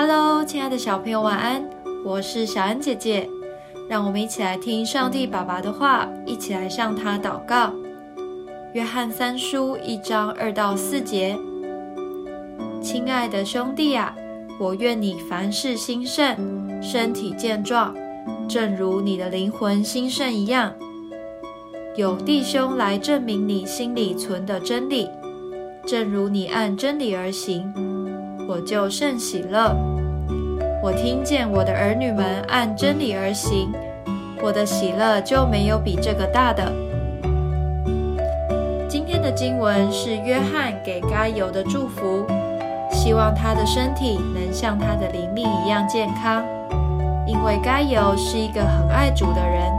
Hello，亲爱的小朋友，晚安！我是小恩姐姐，让我们一起来听上帝爸爸的话，一起来向他祷告。约翰三书一章二到四节，亲爱的兄弟啊，我愿你凡事兴盛，身体健壮，正如你的灵魂兴盛一样。有弟兄来证明你心里存的真理，正如你按真理而行，我就甚喜乐。我听见我的儿女们按真理而行，我的喜乐就没有比这个大的。今天的经文是约翰给该犹的祝福，希望他的身体能像他的灵命一样健康，因为该犹是一个很爱主的人。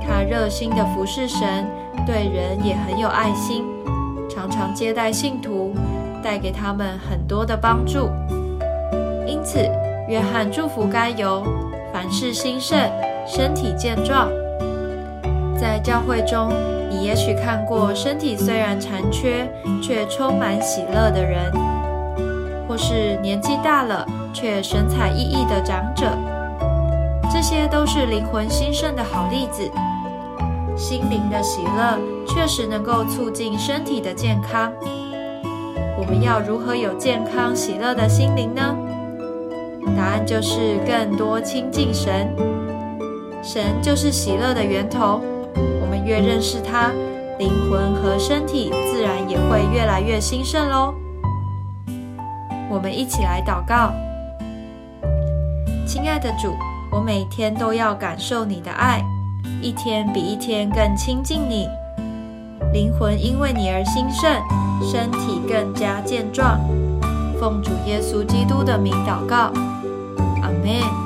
他热心的服侍神，对人也很有爱心，常常接待信徒，带给他们很多的帮助。因此，约翰祝福该由凡事兴盛，身体健壮。在教会中，你也许看过身体虽然残缺，却充满喜乐的人，或是年纪大了却神采奕奕的长者，这些都是灵魂兴盛的好例子。心灵的喜乐确实能够促进身体的健康。我们要如何有健康喜乐的心灵呢？答案就是更多亲近神。神就是喜乐的源头。我们越认识他，灵魂和身体自然也会越来越兴盛喽。我们一起来祷告：亲爱的主，我每天都要感受你的爱。一天比一天更亲近你，灵魂因为你而兴盛，身体更加健壮。奉主耶稣基督的名祷告，阿门。